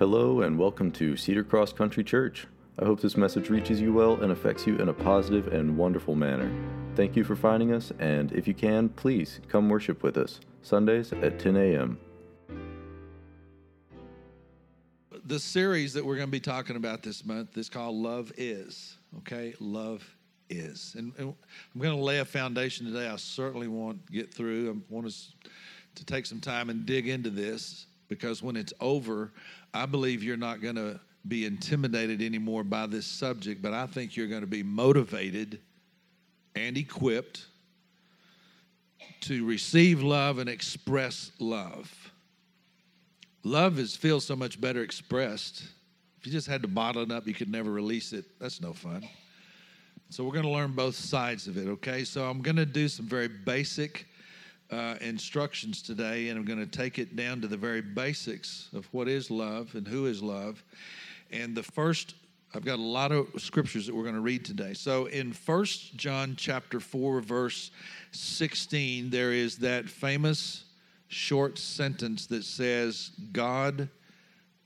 Hello, and welcome to Cedar Cross Country Church. I hope this message reaches you well and affects you in a positive and wonderful manner. Thank you for finding us, and if you can, please come worship with us Sundays at 10 a.m. The series that we're going to be talking about this month is called Love Is. Okay? Love Is. And, and I'm going to lay a foundation today I certainly want to get through. I want us to take some time and dig into this because when it's over, I believe you're not going to be intimidated anymore by this subject, but I think you're going to be motivated and equipped to receive love and express love. Love is feels so much better expressed. If you just had to bottle it up, you could never release it. That's no fun. So we're going to learn both sides of it, okay? So I'm going to do some very basic uh, instructions today, and I'm going to take it down to the very basics of what is love and who is love. And the first, I've got a lot of scriptures that we're going to read today. So in First John chapter 4, verse 16, there is that famous short sentence that says, God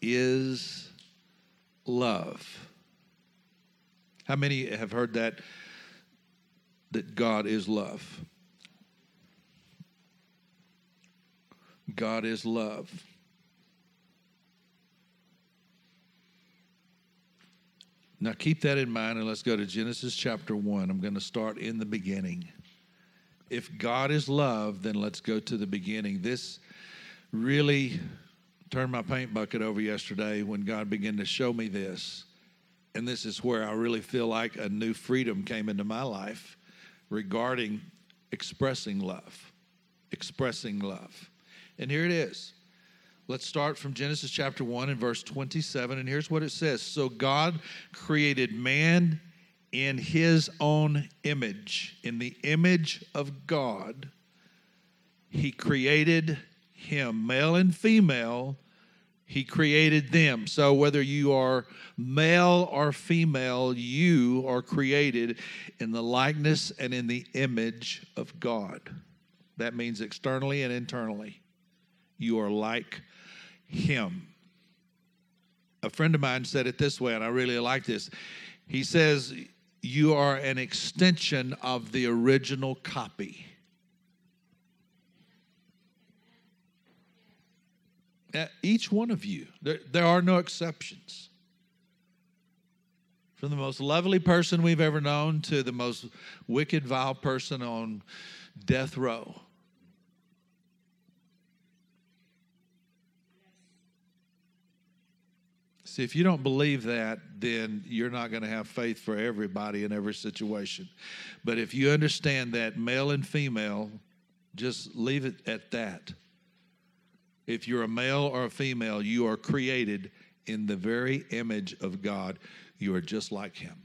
is love. How many have heard that? That God is love. God is love. Now keep that in mind and let's go to Genesis chapter 1. I'm going to start in the beginning. If God is love, then let's go to the beginning. This really turned my paint bucket over yesterday when God began to show me this. And this is where I really feel like a new freedom came into my life regarding expressing love. Expressing love. And here it is. Let's start from Genesis chapter 1 and verse 27. And here's what it says So God created man in his own image. In the image of God, he created him, male and female. He created them. So, whether you are male or female, you are created in the likeness and in the image of God. That means externally and internally you are like him. A friend of mine said it this way, and I really like this. He says, You are an extension of the original copy. Uh, each one of you, there, there are no exceptions. From the most lovely person we've ever known to the most wicked, vile person on death row. See, if you don't believe that, then you're not going to have faith for everybody in every situation. But if you understand that male and female, just leave it at that. If you're a male or a female, you are created in the very image of God. You are just like Him.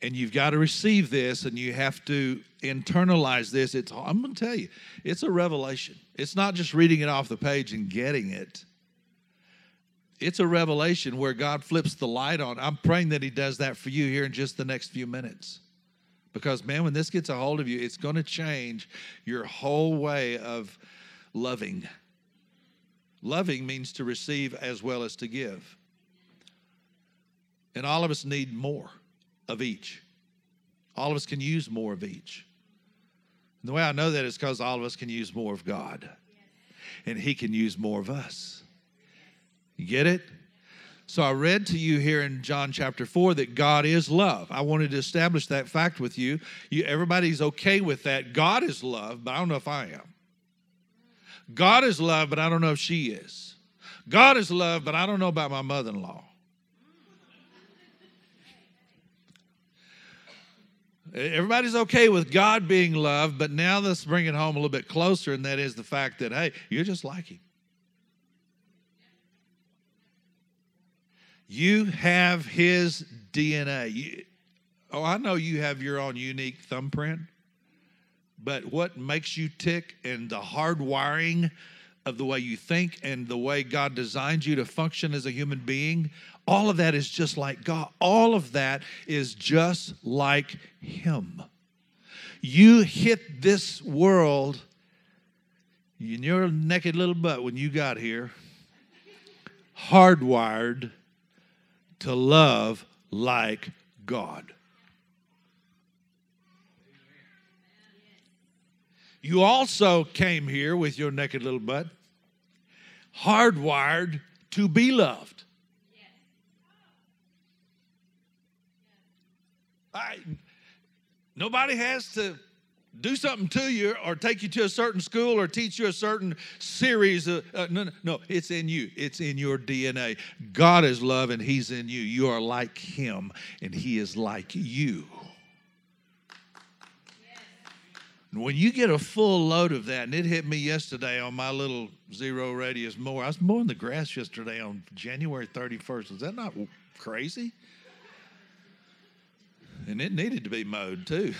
And you've got to receive this and you have to internalize this it's i'm going to tell you it's a revelation. It's not just reading it off the page and getting it. It's a revelation where god flips the light on. I'm praying that he does that for you here in just the next few minutes. Because man when this gets a hold of you it's going to change your whole way of loving. Loving means to receive as well as to give. And all of us need more of each. All of us can use more of each. And the way I know that is because all of us can use more of God, and He can use more of us. You get it? So I read to you here in John chapter 4 that God is love. I wanted to establish that fact with you. you. Everybody's okay with that. God is love, but I don't know if I am. God is love, but I don't know if she is. God is love, but I don't know about my mother in law. Everybody's okay with God being loved, but now let's bring it home a little bit closer, and that is the fact that, hey, you're just like Him. You have His DNA. You, oh, I know you have your own unique thumbprint, but what makes you tick and the hard wiring of the way you think and the way God designed you to function as a human being all of that is just like God. All of that is just like Him. You hit this world in your naked little butt when you got here, hardwired to love like God. You also came here with your naked little butt, hardwired to be loved. I, nobody has to do something to you or take you to a certain school or teach you a certain series. Of, uh, no, no, no, it's in you. It's in your DNA. God is love and He's in you. You are like Him and He is like you. When you get a full load of that, and it hit me yesterday on my little zero radius mower. I was mowing the grass yesterday on January 31st. Is that not crazy? And it needed to be mowed too.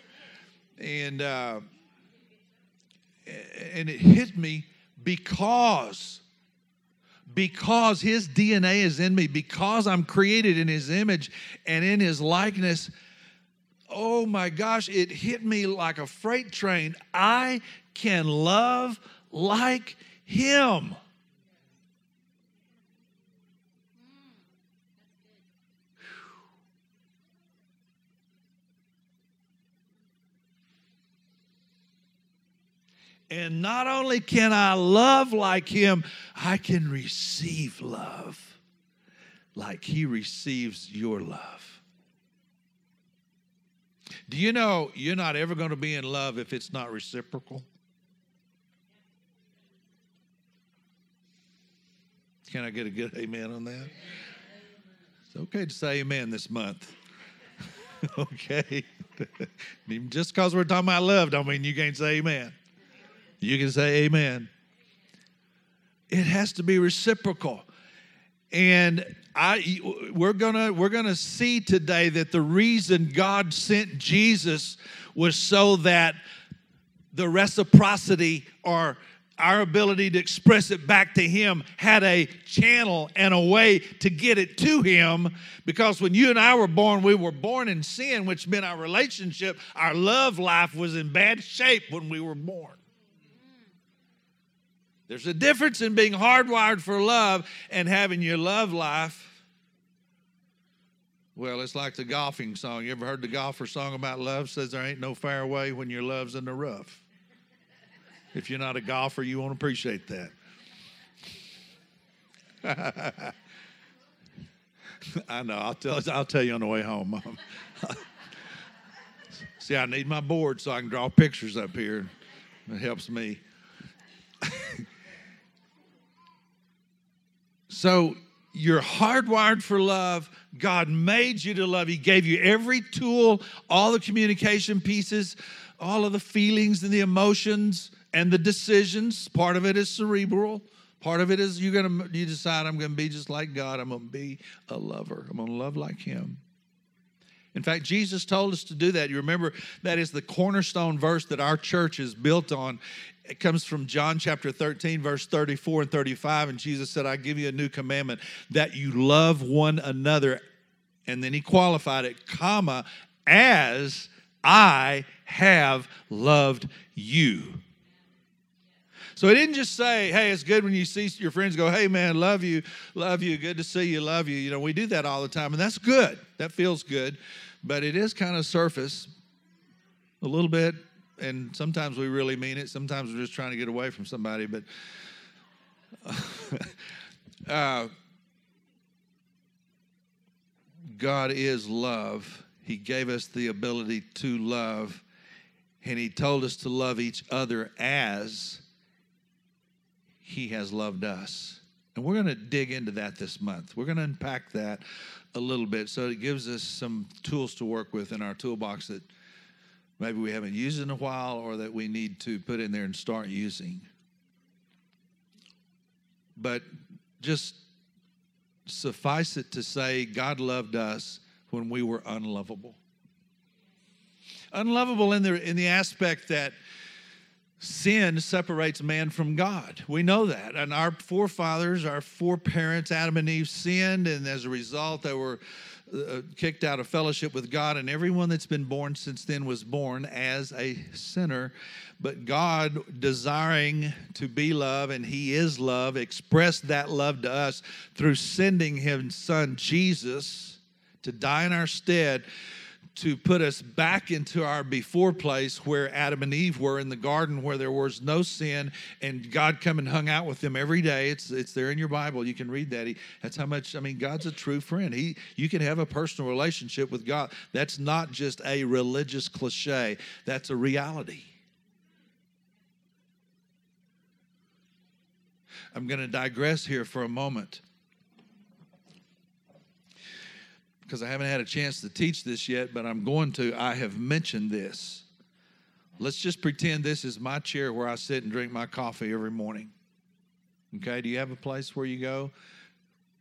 and uh, and it hit me because because his DNA is in me, because I'm created in his image and in his likeness. Oh my gosh, it hit me like a freight train. I can love like him. And not only can I love like him, I can receive love like he receives your love. Do you know you're not ever going to be in love if it's not reciprocal? Can I get a good amen on that? It's okay to say amen this month. okay. Just because we're talking about love don't mean you can't say amen. You can say amen. It has to be reciprocal. And I we're to we're to see today that the reason God sent Jesus was so that the reciprocity or our ability to express it back to him had a channel and a way to get it to him. Because when you and I were born we were born in sin which meant our relationship our love life was in bad shape when we were born there's a difference in being hardwired for love and having your love life. Well, it's like the golfing song. You ever heard the golfer song about love? Says there ain't no fairway when your love's in the rough. If you're not a golfer, you won't appreciate that. I know. I'll tell. I'll tell you on the way home. See, I need my board so I can draw pictures up here. It helps me. So you're hardwired for love. God made you to love. He gave you every tool, all the communication pieces, all of the feelings and the emotions and the decisions. Part of it is cerebral. Part of it is you're gonna you decide I'm gonna be just like God. I'm gonna be a lover. I'm gonna love like Him. In fact, Jesus told us to do that. You remember that is the cornerstone verse that our church is built on. It comes from John chapter 13, verse 34 and 35. And Jesus said, I give you a new commandment that you love one another. And then he qualified it, comma, as I have loved you. So he didn't just say, hey, it's good when you see your friends go, hey, man, love you, love you, good to see you, love you. You know, we do that all the time, and that's good. That feels good. But it is kind of surface a little bit, and sometimes we really mean it. Sometimes we're just trying to get away from somebody. But uh, God is love. He gave us the ability to love, and He told us to love each other as He has loved us. And we're going to dig into that this month. We're going to unpack that a little bit so it gives us some tools to work with in our toolbox that maybe we haven't used in a while or that we need to put in there and start using. But just suffice it to say, God loved us when we were unlovable. Unlovable in the, in the aspect that sin separates man from God. We know that. And our forefathers, our foreparents, Adam and Eve, sinned, and as a result, they were uh, kicked out of fellowship with God, and everyone that's been born since then was born as a sinner. But God, desiring to be love, and He is love, expressed that love to us through sending His Son Jesus to die in our stead to put us back into our before place where Adam and Eve were in the garden where there was no sin and God come and hung out with them every day. It's it's there in your Bible. You can read that. He, that's how much I mean God's a true friend. He you can have a personal relationship with God. That's not just a religious cliche. That's a reality. I'm going to digress here for a moment. Because I haven't had a chance to teach this yet, but I'm going to. I have mentioned this. Let's just pretend this is my chair where I sit and drink my coffee every morning. Okay, do you have a place where you go?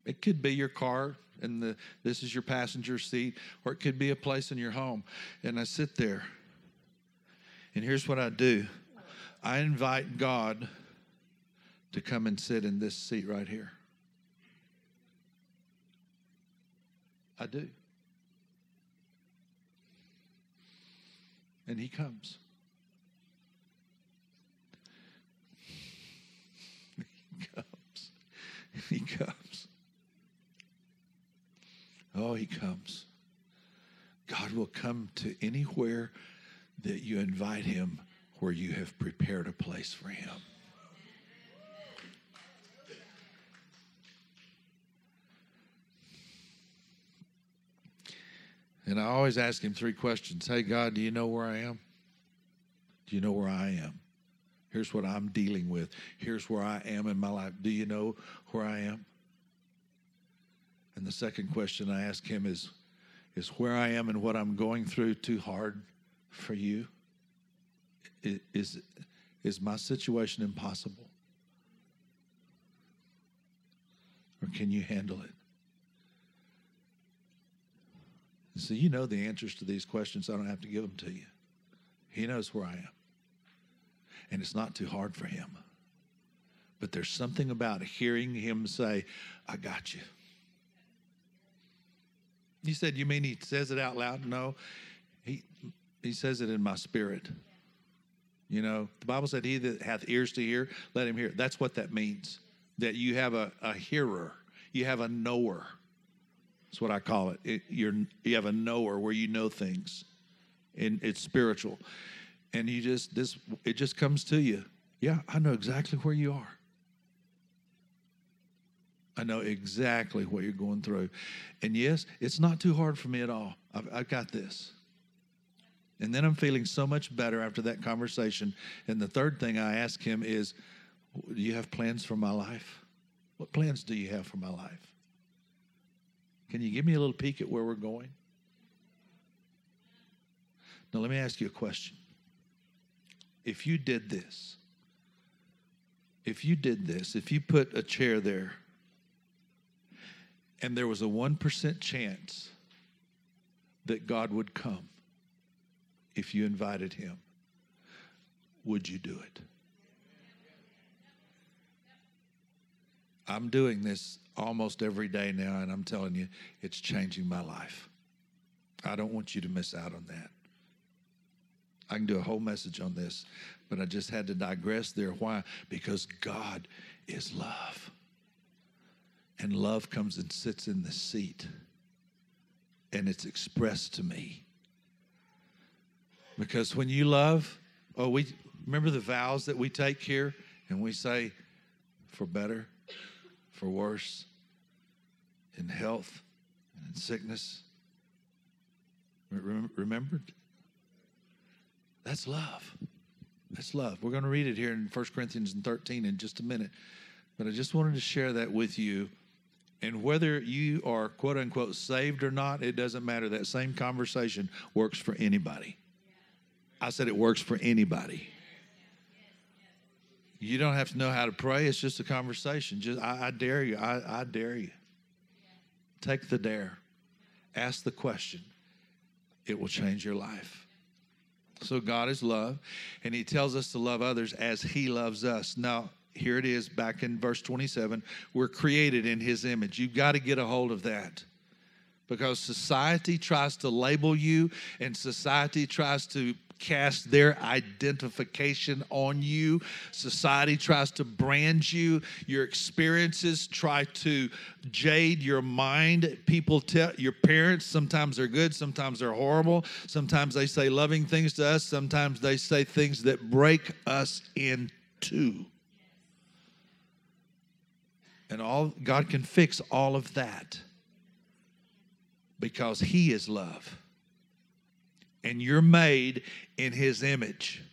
It could be your car and the this is your passenger seat, or it could be a place in your home. And I sit there. And here's what I do. I invite God to come and sit in this seat right here. I do. And he comes. He comes. He comes. Oh, he comes. God will come to anywhere that you invite him where you have prepared a place for him. And I always ask him three questions Hey, God, do you know where I am? Do you know where I am? Here's what I'm dealing with. Here's where I am in my life. Do you know where I am? And the second question I ask him is Is where I am and what I'm going through too hard for you? Is, is my situation impossible? Or can you handle it? So you know the answers to these questions. I don't have to give them to you. He knows where I am. And it's not too hard for him. But there's something about hearing him say, I got you. You said, You mean he says it out loud? No. He, he says it in my spirit. You know, the Bible said, He that hath ears to hear, let him hear. That's what that means. That you have a, a hearer, you have a knower. That's what I call it. it you're, you have a knower where you know things, and it's spiritual. And you just this it just comes to you. Yeah, I know exactly where you are. I know exactly what you're going through. And yes, it's not too hard for me at all. I've, I've, got this. And then I'm feeling so much better after that conversation. And the third thing I ask him is Do you have plans for my life? What plans do you have for my life? Can you give me a little peek at where we're going? Now, let me ask you a question. If you did this, if you did this, if you put a chair there and there was a 1% chance that God would come if you invited him, would you do it? I'm doing this almost every day now, and I'm telling you, it's changing my life. I don't want you to miss out on that. I can do a whole message on this, but I just had to digress there. Why? Because God is love. And love comes and sits in the seat, and it's expressed to me. Because when you love, oh, we remember the vows that we take here, and we say, for better, for worse, in health and in sickness. Remembered? That's love. That's love. We're going to read it here in 1 Corinthians 13 in just a minute. But I just wanted to share that with you. And whether you are quote unquote saved or not, it doesn't matter. That same conversation works for anybody. I said it works for anybody. You don't have to know how to pray. It's just a conversation. Just I, I dare you. I, I dare you. Take the dare. Ask the question. It will change your life. So God is love, and He tells us to love others as He loves us. Now, here it is back in verse 27. We're created in His image. You've got to get a hold of that. because society tries to label you and society tries to cast their identification on you. Society tries to brand you. Your experiences try to jade your mind. People tell your parents sometimes they're good, sometimes they're horrible. Sometimes they say loving things to us, sometimes they say things that break us in two. And all God can fix all of that because he is love and you're made in his image.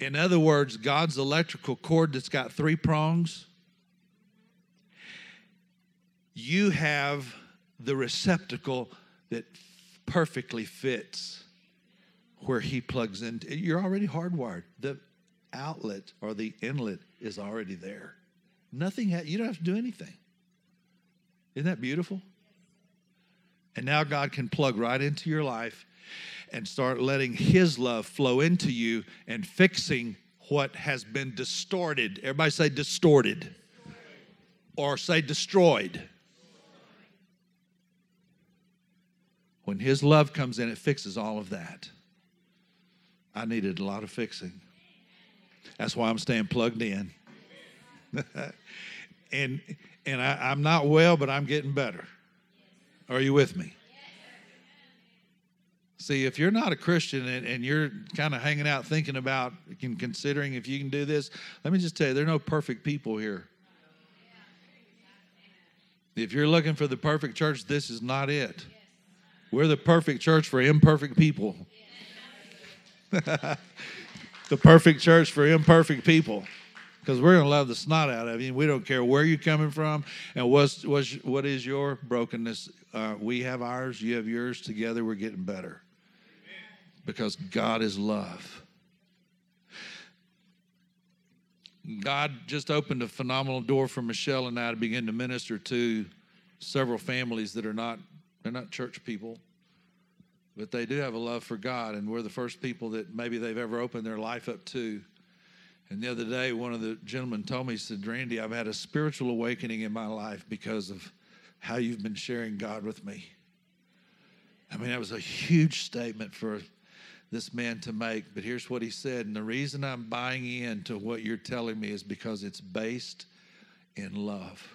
In other words, God's electrical cord that's got three prongs, you have the receptacle that perfectly fits where he plugs in. You're already hardwired. The outlet or the inlet is already there. Nothing, ha- you don't have to do anything. Isn't that beautiful? And now God can plug right into your life and start letting His love flow into you and fixing what has been distorted. Everybody say distorted. Or say destroyed. When His love comes in, it fixes all of that. I needed a lot of fixing. That's why I'm staying plugged in. and and I, I'm not well, but I'm getting better. Are you with me? See, if you're not a Christian and, and you're kind of hanging out thinking about and considering if you can do this, let me just tell you, there are no perfect people here. If you're looking for the perfect church, this is not it. We're the perfect church for imperfect people. the perfect church for imperfect people. Because we're going to love the snot out of you. We don't care where you're coming from and what's, what's, what is your brokenness. Uh, we have ours, you have yours. Together, we're getting better because God is love. God just opened a phenomenal door for Michelle and I to begin to minister to several families that are not they're not church people, but they do have a love for God, and we're the first people that maybe they've ever opened their life up to. And the other day, one of the gentlemen told me, he said, Randy, I've had a spiritual awakening in my life because of how you've been sharing God with me. I mean, that was a huge statement for this man to make. But here's what he said. And the reason I'm buying into what you're telling me is because it's based in love.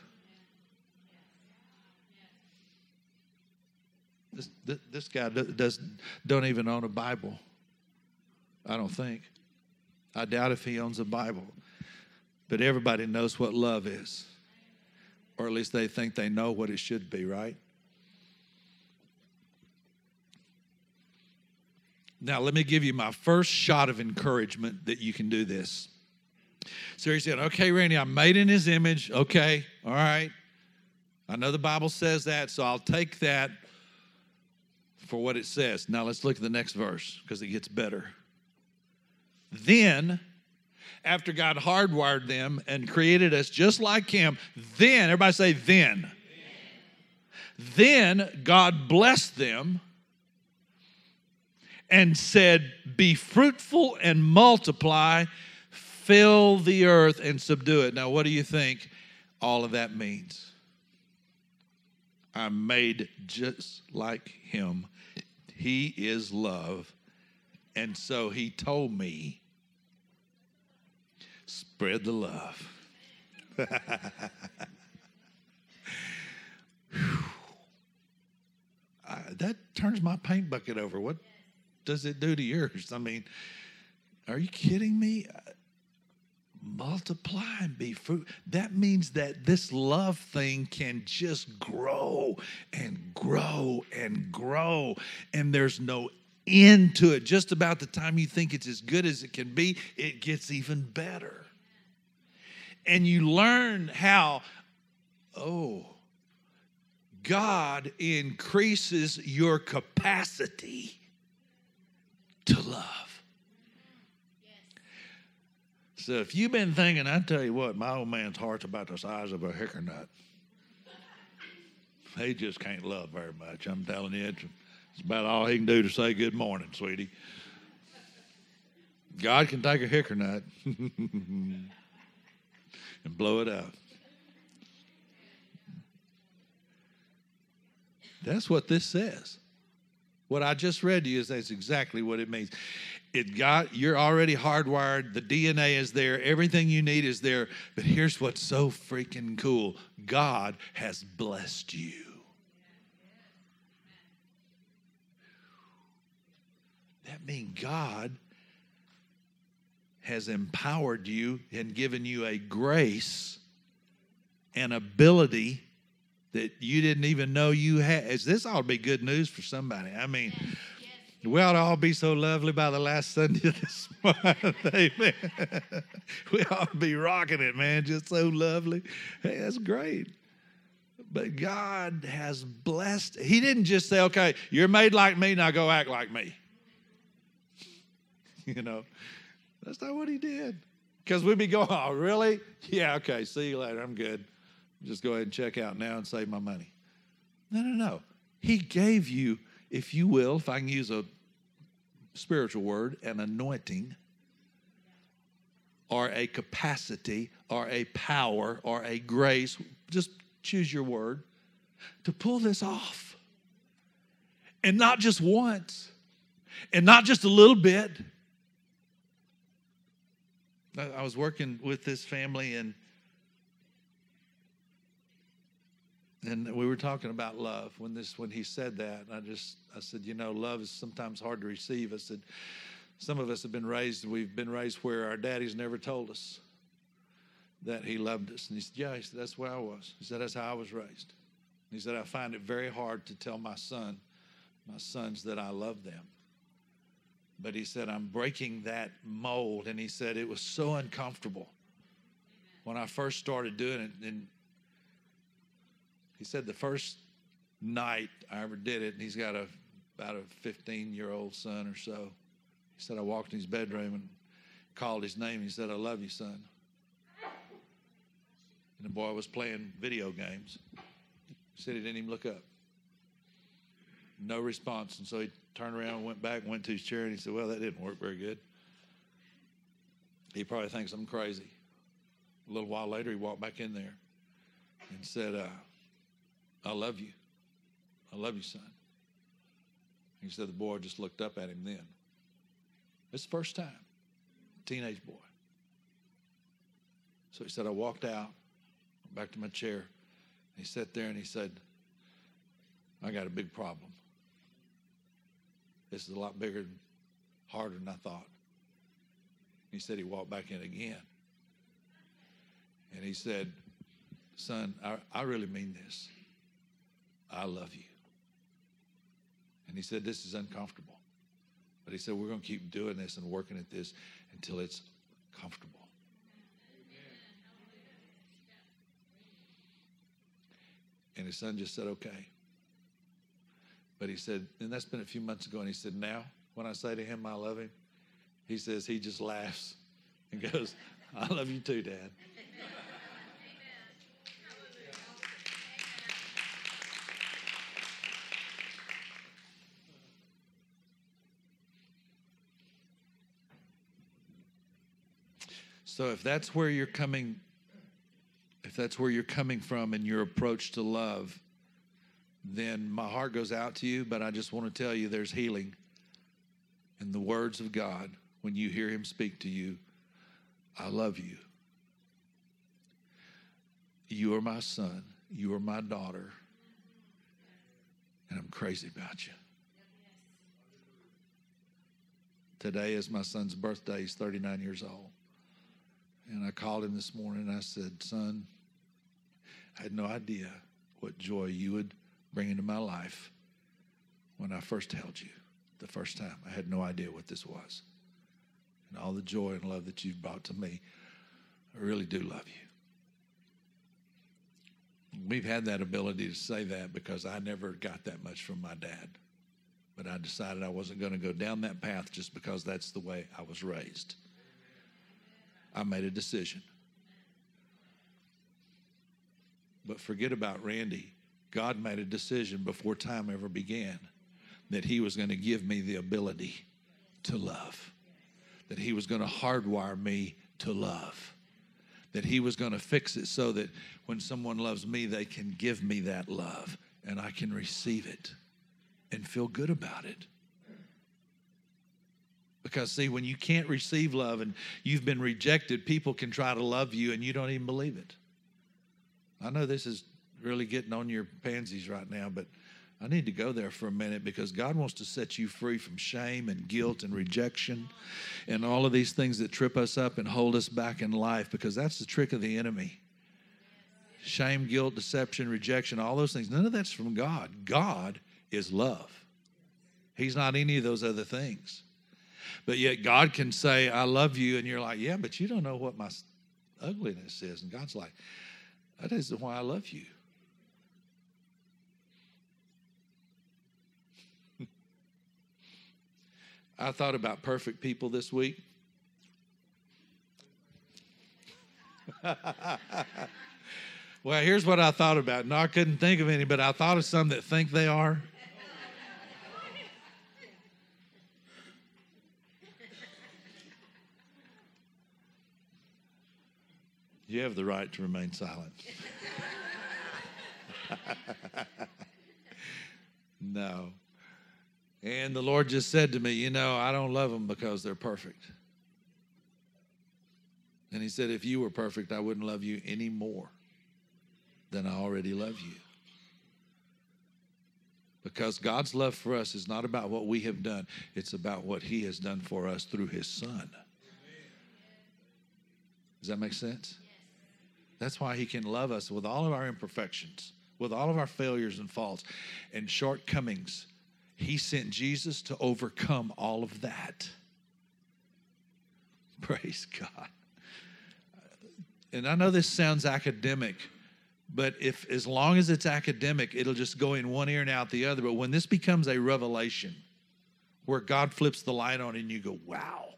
This, this guy doesn't don't even own a Bible. I don't think. I doubt if he owns a Bible. But everybody knows what love is. Or at least they think they know what it should be, right? Now, let me give you my first shot of encouragement that you can do this. So he said, Okay, Randy, I'm made in his image. Okay, all right. I know the Bible says that, so I'll take that for what it says. Now let's look at the next verse because it gets better. Then, after God hardwired them and created us just like Him, then, everybody say, then. Then, then God blessed them and said, Be fruitful and multiply, fill the earth and subdue it. Now, what do you think all of that means? I'm made just like him. He is love. And so he told me, spread the love. I, that turns my paint bucket over. What does it do to yours? I mean, are you kidding me? Uh, multiply and be fruit. That means that this love thing can just grow and grow and grow, and there's no end to it. Just about the time you think it's as good as it can be, it gets even better. And you learn how, oh, God increases your capacity to love. So if you've been thinking, I tell you what, my old man's heart's about the size of a hickory nut. He just can't love very much. I'm telling you, it's, it's about all he can do to say good morning, sweetie. God can take a hickory nut and blow it out. That's what this says. What I just read to you is that's exactly what it means. It got you're already hardwired. The DNA is there. Everything you need is there. But here's what's so freaking cool. God has blessed you. That means God has empowered you and given you a grace and ability that you didn't even know you had. This ought to be good news for somebody. I mean, we ought to all be so lovely by the last Sunday of this month. Amen. we ought to be rocking it, man. Just so lovely. Hey, that's great. But God has blessed. He didn't just say, okay, you're made like me, now go act like me. You know, that's not what he did. Because we'd be going, oh, really? Yeah, okay, see you later. I'm good. Just go ahead and check out now and save my money. No, no, no. He gave you, if you will, if I can use a spiritual word, an anointing or a capacity or a power or a grace. Just choose your word to pull this off. And not just once, and not just a little bit. I was working with this family and and we were talking about love when this when he said that. I just i said you know love is sometimes hard to receive. I said some of us have been raised we've been raised where our daddies never told us that he loved us. And he said yeah he said that's where i was. He said that's how i was raised. And he said i find it very hard to tell my son my sons that i love them but he said i'm breaking that mold and he said it was so uncomfortable when i first started doing it and he said the first night I ever did it, and he's got a about a 15 year old son or so. He said I walked in his bedroom and called his name. He said, "I love you, son." And the boy was playing video games. He said he didn't even look up. No response, and so he turned around, went back, went to his chair, and he said, "Well, that didn't work very good." He probably thinks I'm crazy. A little while later, he walked back in there and said, uh, I love you. I love you, son. He said the boy just looked up at him then. It's the first time. Teenage boy. So he said, I walked out, went back to my chair. He sat there and he said, I got a big problem. This is a lot bigger and harder than I thought. He said he walked back in again. And he said, Son, I, I really mean this. I love you. And he said, This is uncomfortable. But he said, We're going to keep doing this and working at this until it's comfortable. And his son just said, Okay. But he said, and that's been a few months ago, and he said, Now, when I say to him, I love him, he says, he just laughs and goes, I love you too, Dad. So if that's where you're coming, if that's where you're coming from in your approach to love, then my heart goes out to you, but I just want to tell you there's healing in the words of God when you hear Him speak to you. I love you. You are my son. You are my daughter. And I'm crazy about you. Today is my son's birthday. He's 39 years old. And I called him this morning and I said, Son, I had no idea what joy you would bring into my life when I first held you the first time. I had no idea what this was. And all the joy and love that you've brought to me, I really do love you. We've had that ability to say that because I never got that much from my dad. But I decided I wasn't going to go down that path just because that's the way I was raised. I made a decision. But forget about Randy. God made a decision before time ever began that He was going to give me the ability to love, that He was going to hardwire me to love, that He was going to fix it so that when someone loves me, they can give me that love. and I can receive it and feel good about it. Because, see, when you can't receive love and you've been rejected, people can try to love you and you don't even believe it. I know this is really getting on your pansies right now, but I need to go there for a minute because God wants to set you free from shame and guilt and rejection and all of these things that trip us up and hold us back in life because that's the trick of the enemy. Shame, guilt, deception, rejection, all those things. None of that's from God. God is love. He's not any of those other things. But yet God can say, I love you, and you're like, yeah, but you don't know what my ugliness is. And God's like, that isn't why I love you. I thought about perfect people this week. well, here's what I thought about. No, I couldn't think of any, but I thought of some that think they are. You have the right to remain silent. no. And the Lord just said to me, You know, I don't love them because they're perfect. And He said, If you were perfect, I wouldn't love you any more than I already love you. Because God's love for us is not about what we have done, it's about what He has done for us through His Son. Does that make sense? That's why He can love us with all of our imperfections, with all of our failures and faults and shortcomings. He sent Jesus to overcome all of that. Praise God. And I know this sounds academic, but if as long as it's academic, it'll just go in one ear and out the other. But when this becomes a revelation where God flips the light on and you go, wow,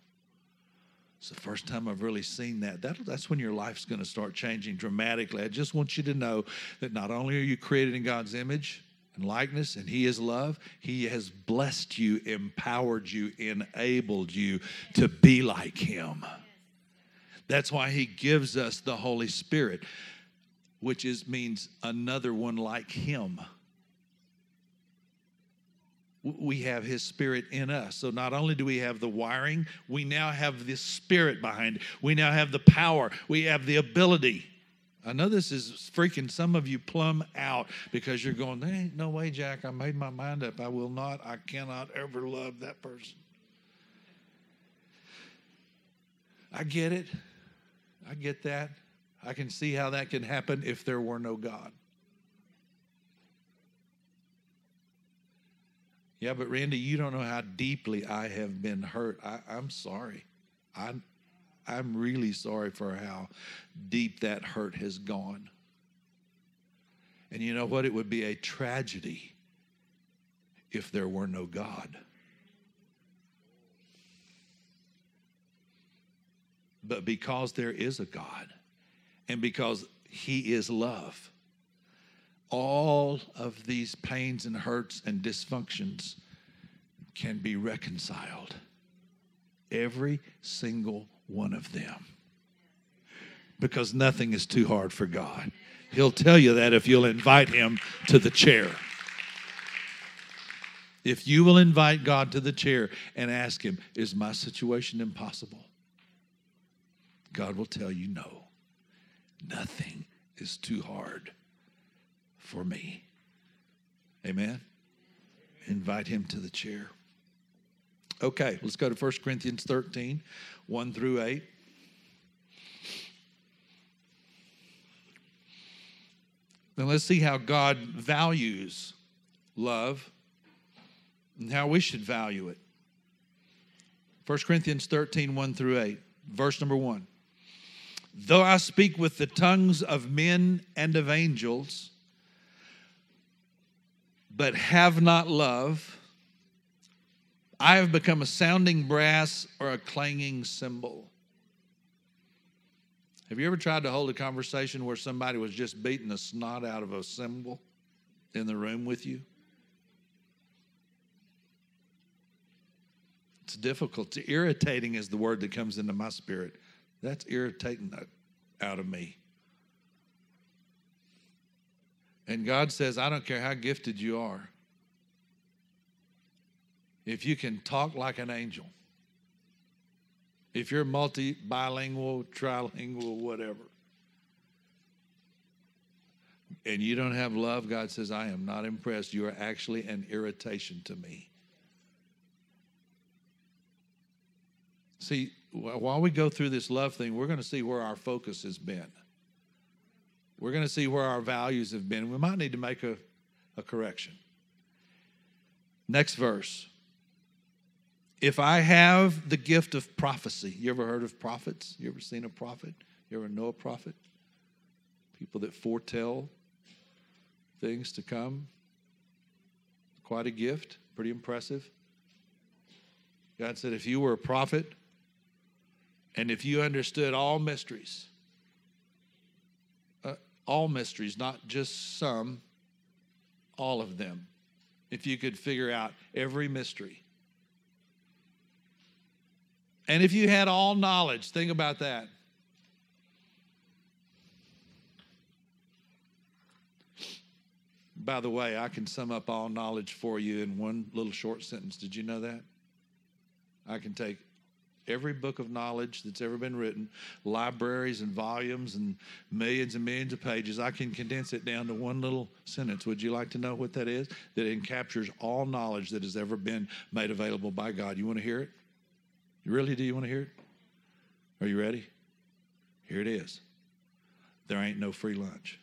it's the first time I've really seen that. that that's when your life's going to start changing dramatically. I just want you to know that not only are you created in God's image and likeness, and He is love, He has blessed you, empowered you, enabled you to be like Him. That's why He gives us the Holy Spirit, which is means another one like Him we have his spirit in us. So not only do we have the wiring, we now have the spirit behind it. We now have the power. We have the ability. I know this is freaking some of you plumb out because you're going, there ain't no way, Jack. I made my mind up. I will not, I cannot ever love that person. I get it. I get that. I can see how that can happen if there were no God. Yeah, but Randy, you don't know how deeply I have been hurt. I, am sorry. I'm, I'm really sorry for how deep that hurt has gone. And you know what? It would be a tragedy if there were no God. But because there is a God, and because He is love, all of these pains and hurts and dysfunctions can be reconciled. Every single one of them. Because nothing is too hard for God. He'll tell you that if you'll invite Him to the chair. If you will invite God to the chair and ask Him, Is my situation impossible? God will tell you, No, nothing is too hard for me. Amen. Invite him to the chair. Okay, let's go to 1 Corinthians 13, 1 through 8. Then let's see how God values love and how we should value it. 1 Corinthians 13, 1 through 8, verse number 1. Though I speak with the tongues of men and of angels, but have not love, I have become a sounding brass or a clanging cymbal. Have you ever tried to hold a conversation where somebody was just beating the snot out of a cymbal in the room with you? It's difficult. It's irritating is the word that comes into my spirit. That's irritating out of me. And God says, I don't care how gifted you are. If you can talk like an angel, if you're multi bilingual, trilingual, whatever, and you don't have love, God says, I am not impressed. You are actually an irritation to me. See, while we go through this love thing, we're going to see where our focus has been. We're going to see where our values have been. We might need to make a, a correction. Next verse. If I have the gift of prophecy, you ever heard of prophets? You ever seen a prophet? You ever know a prophet? People that foretell things to come. Quite a gift, pretty impressive. God said, if you were a prophet and if you understood all mysteries, uh, all mysteries, not just some, all of them, if you could figure out every mystery, and if you had all knowledge, think about that. By the way, I can sum up all knowledge for you in one little short sentence. Did you know that? I can take every book of knowledge that's ever been written, libraries and volumes and millions and millions of pages. I can condense it down to one little sentence. Would you like to know what that is? That it captures all knowledge that has ever been made available by God. You want to hear it? You really do you want to hear it? Are you ready? Here it is. There ain't no free lunch.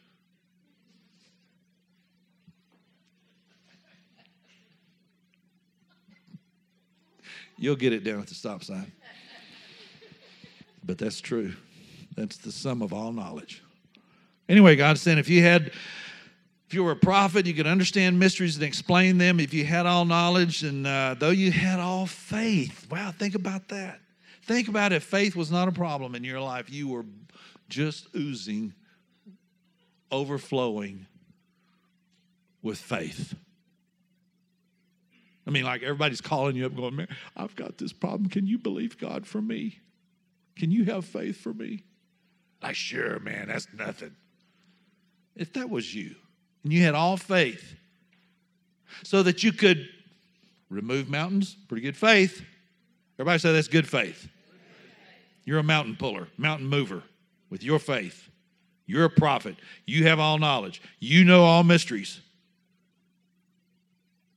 You'll get it down at the stop sign. But that's true. That's the sum of all knowledge. Anyway, God said if you had if you were a prophet, you could understand mysteries and explain them. If you had all knowledge, and uh, though you had all faith, wow, think about that. Think about if faith was not a problem in your life, you were just oozing, overflowing with faith. I mean, like everybody's calling you up, going, Man, I've got this problem. Can you believe God for me? Can you have faith for me? Like, sure, man, that's nothing. If that was you, and you had all faith, so that you could remove mountains, pretty good faith. Everybody say that's good faith. You're a mountain puller, mountain mover with your faith. You're a prophet. You have all knowledge. You know all mysteries.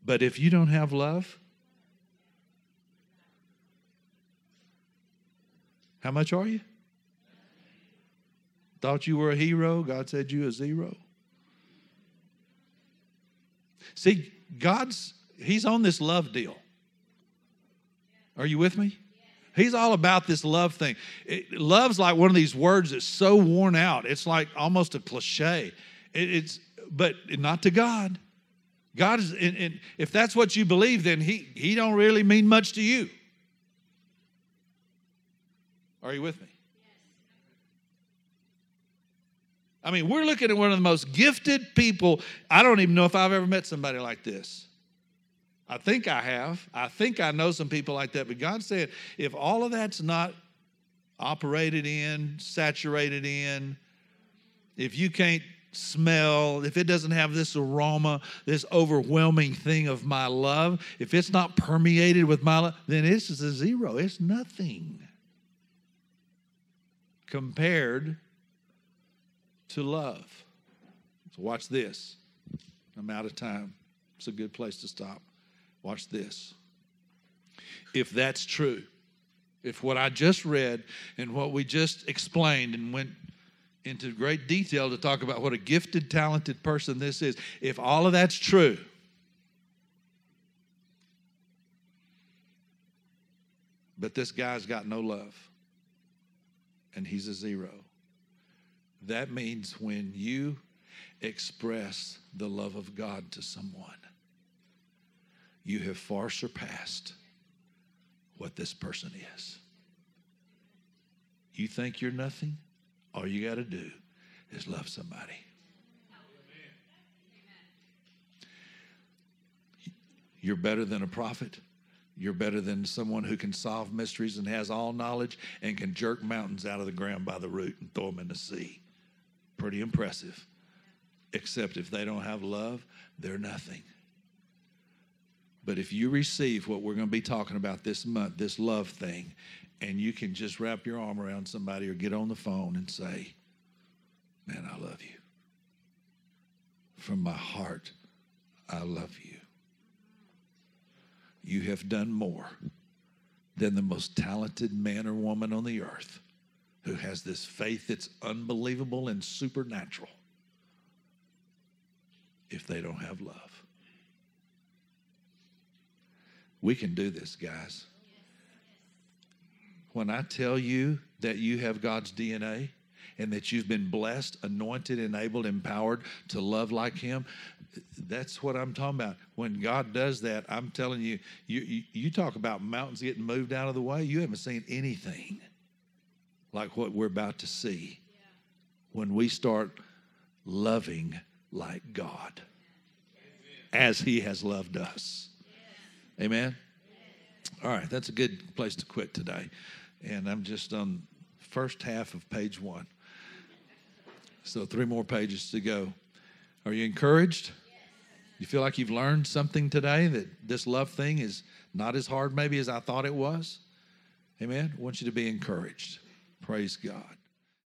But if you don't have love, how much are you? Thought you were a hero, God said you a zero. See, God's He's on this love deal. Are you with me? He's all about this love thing. It, love's like one of these words that's so worn out. It's like almost a cliche. It, it's but not to God. God is, and, and if that's what you believe, then he, he don't really mean much to you. Are you with me? I mean, we're looking at one of the most gifted people. I don't even know if I've ever met somebody like this. I think I have. I think I know some people like that. But God said, if all of that's not operated in, saturated in, if you can't smell, if it doesn't have this aroma, this overwhelming thing of my love, if it's not permeated with my love, then it's a zero. It's nothing compared to love. So watch this. I'm out of time. It's a good place to stop. Watch this. If that's true, if what I just read and what we just explained and went into great detail to talk about what a gifted, talented person this is. If all of that's true, but this guy's got no love and he's a zero, that means when you express the love of God to someone, you have far surpassed what this person is. You think you're nothing? All you got to do is love somebody. You're better than a prophet. You're better than someone who can solve mysteries and has all knowledge and can jerk mountains out of the ground by the root and throw them in the sea. Pretty impressive. except if they don't have love, they're nothing. But if you receive what we're going to be talking about this month, this love thing, and you can just wrap your arm around somebody or get on the phone and say, Man, I love you. From my heart, I love you. You have done more than the most talented man or woman on the earth who has this faith that's unbelievable and supernatural if they don't have love. We can do this, guys. When I tell you that you have God's DNA and that you've been blessed, anointed, enabled, empowered to love like Him, that's what I'm talking about. When God does that, I'm telling you, you, you, you talk about mountains getting moved out of the way, you haven't seen anything like what we're about to see when we start loving like God as He has loved us. Amen. All right, that's a good place to quit today. And I'm just on first half of page one. So three more pages to go. Are you encouraged? You feel like you've learned something today that this love thing is not as hard maybe as I thought it was? Amen. I want you to be encouraged. Praise God.